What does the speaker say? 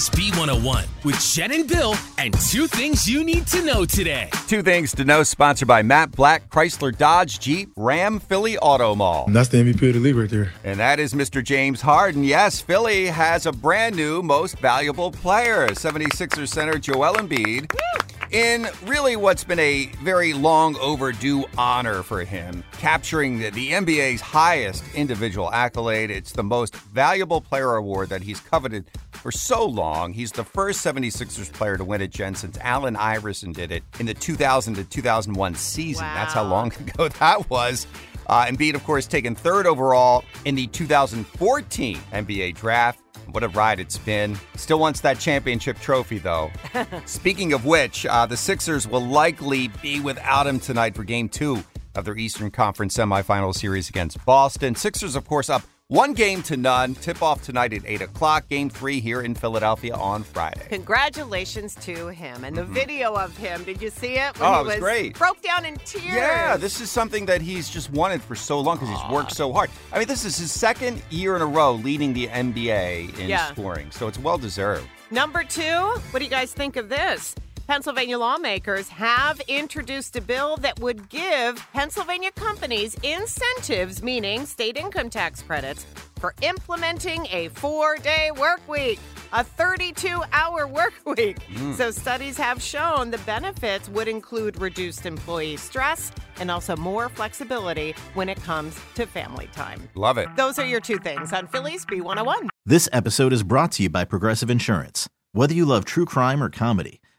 Philly's B101 with Jen and Bill and two things you need to know today. Two things to know, sponsored by Matt Blatt, Chrysler Dodge Jeep Ram Philly Auto Mall. And that's the MVP of the league right there. And that is Mr. James Harden. Yes, Philly has a brand new most valuable player, 76ers center Joel Embiid. In really what's been a very long overdue honor for him, capturing the, the NBA's highest individual accolade. It's the most valuable player award that he's coveted for so long. He's the first 76ers player to win it, Jen, since Allen Iverson did it in the 2000 to 2001 season. That's how long ago that was. Uh, Embiid, of course, taken third overall in the 2014 NBA draft. What a ride it's been. Still wants that championship trophy, though. Speaking of which, uh, the Sixers will likely be without him tonight for game two of their Eastern Conference semifinal series against Boston. Sixers, of course, up one game to none. Tip off tonight at 8 o'clock. Game three here in Philadelphia on Friday. Congratulations to him. And the video of him, did you see it? Mm-hmm. Oh, he it was great. Broke down in tears. Yeah, this is something that he's just wanted for so long because he's worked so hard. I mean, this is his second year in a row leading the NBA in Yeah. scoring, so it's well deserved. Number two, what do you guys think of this? Pennsylvania lawmakers have introduced a bill that would give Pennsylvania companies incentives, meaning state income tax credits, for implementing a four day work week, a 32 hour work week. Mm. So, studies have shown the benefits would include reduced employee stress and also more flexibility when it comes to family time. Love it. Those are your two things on Philly's B101. This episode is brought to you by Progressive Insurance. Whether you love true crime or comedy,